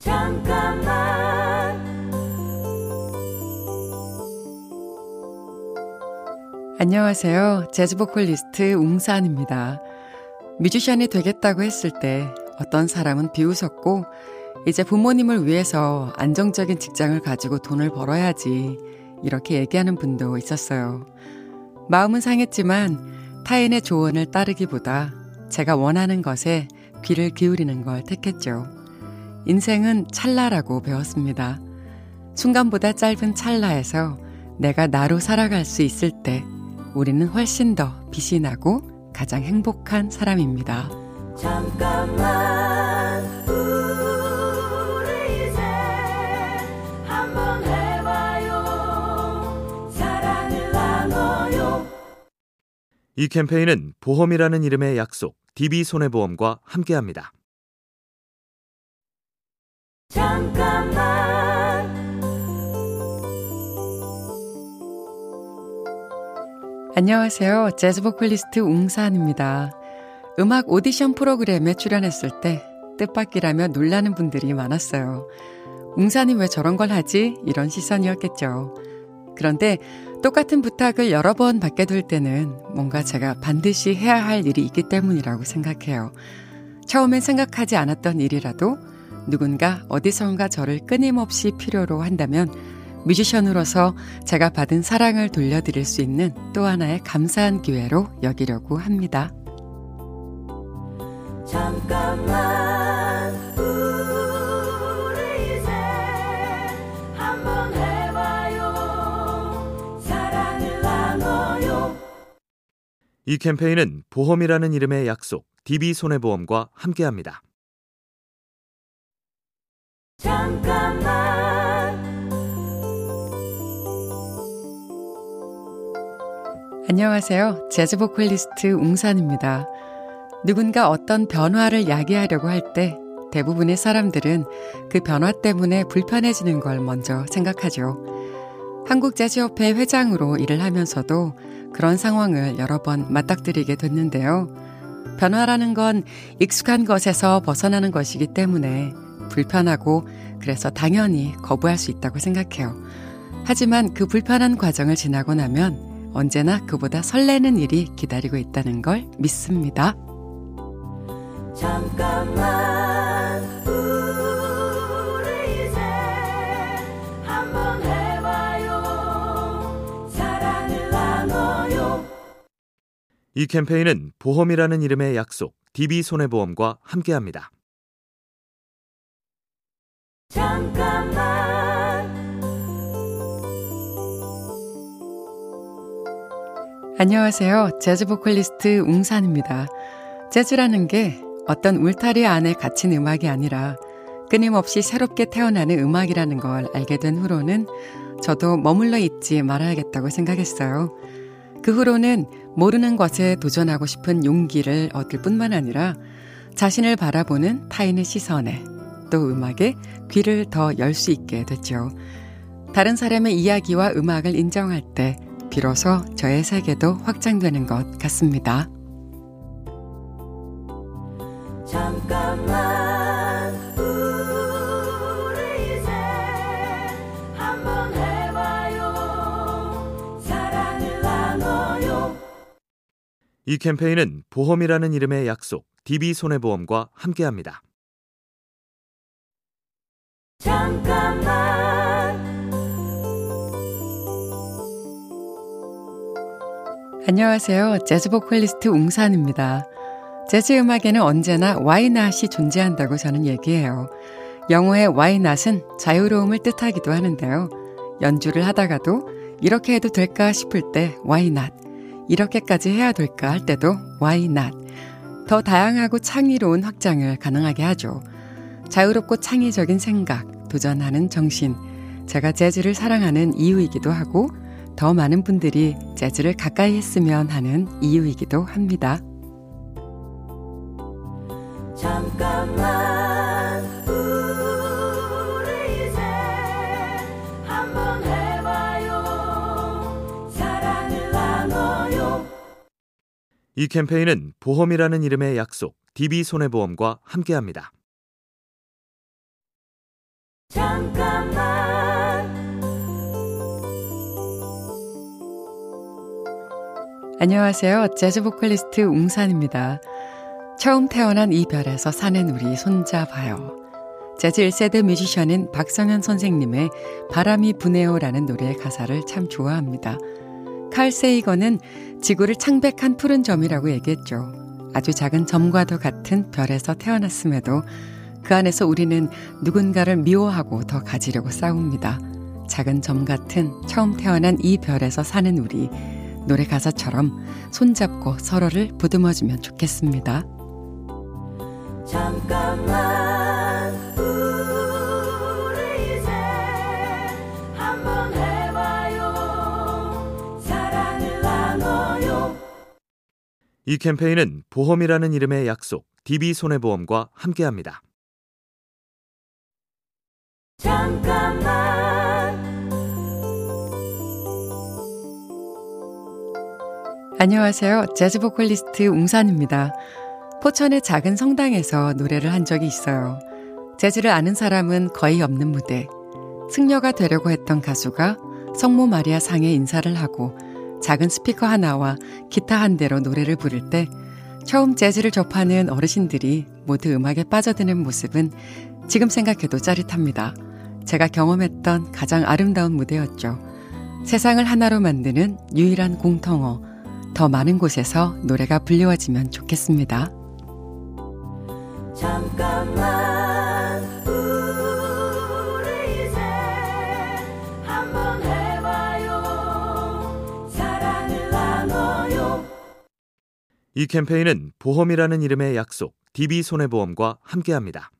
잠깐만 안녕하세요. 재즈 보컬리스트 웅산입니다. 뮤지션이 되겠다고 했을 때 어떤 사람은 비웃었고 이제 부모님을 위해서 안정적인 직장을 가지고 돈을 벌어야지 이렇게 얘기하는 분도 있었어요. 마음은 상했지만 타인의 조언을 따르기보다 제가 원하는 것에 귀를 기울이는 걸 택했죠. 인생은 찰나라고 배웠습니다. 순간보다 짧은 찰나에서 내가 나로 살아갈 수 있을 때 우리는 훨씬 더 빛이 나고 가장 행복한 사람입니다. 잠깐만 우리 이제 한번 해봐요 사랑을 나눠요 이 캠페인은 보험이라는 이름의 약속, DB손해보험과 함께합니다. 잠깐만 안녕하세요. 재즈 보컬리스트 웅산입니다. 음악 오디션 프로그램에 출연했을 때 뜻밖이라며 놀라는 분들이 많았어요. 웅산이 왜 저런 걸 하지? 이런 시선이었겠죠. 그런데 똑같은 부탁을 여러 번 받게 될 때는 뭔가 제가 반드시 해야 할 일이 있기 때문이라고 생각해요. 처음엔 생각하지 않았던 일이라도 누군가 어디선가 저를 끊임없이 필요로 한다면 뮤지션으로서 제가 받은 사랑을 돌려드릴 수 있는 또 하나의 감사한 기회로 여기려고 합니다. 잠깐만 우리 이제 한번 해봐요 사랑을 나눠요 이 캠페인은 보험이라는 이름의 약속, DB손해보험과 함께합니다. 잠깐만 안녕하세요. 재즈 보컬리스트 웅산입니다. 누군가 어떤 변화를 야기하려고 할 때 대부분의 사람들은 그 변화 때문에 불편해지는 걸 먼저 생각하죠. 한국재즈협회 회장으로 일을 하면서도 그런 상황을 여러 번 맞닥뜨리게 됐는데요. 변화라는 건 익숙한 것에서 벗어나는 것이기 때문에 불편하고 그래서 당연히 거부할 수 있다고 생각해요. 하지만 그 불편한 과정을 지나고 나면 언제나 그보다 설레는 일이 기다리고 있다는 걸 믿습니다. 잠깐만 우리 이제 한번 해봐요 사랑을 나눠요 이 캠페인은 보험이라는 이름의 약속, DB손해보험과 함께합니다. 안녕하세요. 재즈 보컬리스트 웅산입니다. 재즈라는 게 어떤 울타리 안에 갇힌 음악이 아니라 끊임없이 새롭게 태어나는 음악이라는 걸 알게 된 후로는 저도 머물러 있지 말아야겠다고 생각했어요. 그 후로는 모르는 것에 도전하고 싶은 용기를 얻을 뿐만 아니라 자신을 바라보는 타인의 시선에 또 음악에 귀를 더 열 수 있게 됐죠. 다른 사람의 이야기와 음악을 인정할 때 비로소 저의 세계도 확장되는 것 같습니다. 잠깐만 우리 이제 한번 해봐요 사랑을 나눠요 이 캠페인은 보험이라는 이름의 약속, DB손해보험과 함께합니다. 잠깐만 안녕하세요. 재즈 보컬리스트 웅산입니다. 재즈 음악에는 언제나 와이낫이 존재한다고 저는 얘기해요. 영어의 와이낫은 자유로움을 뜻하기도 하는데요. 연주를 하다가도 이렇게 해도 될까 싶을 때 와이낫, 이렇게까지 해야 될까 할 때도 와이낫. 더 다양하고 창의로운 확장을 가능하게 하죠. 자유롭고 창의적인 생각, 도전하는 정신. 제가 재즈를 사랑하는 이유이기도 하고 더 많은 분들이 재즈를 가까이 했으면 하는 이유이기도 합니다. 잠깐만 우리 이제 한번 해봐요 사랑을 나눠요 이 캠페인은 보험이라는 이름의 약속, DB손해보험과 함께합니다. 안녕하세요. 재즈 보컬리스트 웅산입니다. 처음 태어난 이 별에서 사는 우리 손잡아요. 재즈 1세대 뮤지션인 박성현 선생님의 바람이 부네요라는 노래의 가사를 참 좋아합니다. 칼 세이건은 지구를 창백한 푸른 점이라고 얘기했죠. 아주 작은 점과도 같은 별에서 태어났음에도 그 안에서 우리는 누군가를 미워하고 더 가지려고 싸웁니다. 작은 점 같은 처음 태어난 이 별에서 사는 우리. 노래 가사처럼 손잡고 서로를 보듬어주면 좋겠습니다. 잠깐만 우리 이제 한번 해봐요 사랑을 나눠요 이 캠페인은 보험이라는 이름의 약속 DB손해보험과 함께합니다. 잠깐만 안녕하세요. 재즈 보컬리스트 웅산입니다. 포천의 작은 성당에서 노래를 한 적이 있어요. 재즈를 아는 사람은 거의 없는 무대. 승려가 되려고 했던 가수가 성모 마리아 상에 인사를 하고 작은 스피커 하나와 기타 한 대로 노래를 부를 때 처음 재즈를 접하는 어르신들이 모두 음악에 빠져드는 모습은 지금 생각해도 짜릿합니다. 제가 경험했던 가장 아름다운 무대였죠. 세상을 하나로 만드는 유일한 공통어. 더 많은 곳에서 노래가 불리워지면 좋겠습니다. 잠깐만 우리 이제 한번 해봐요 사랑을 나눠요 이 캠페인은 보험이라는 이름의 약속 DB손해보험과 함께합니다.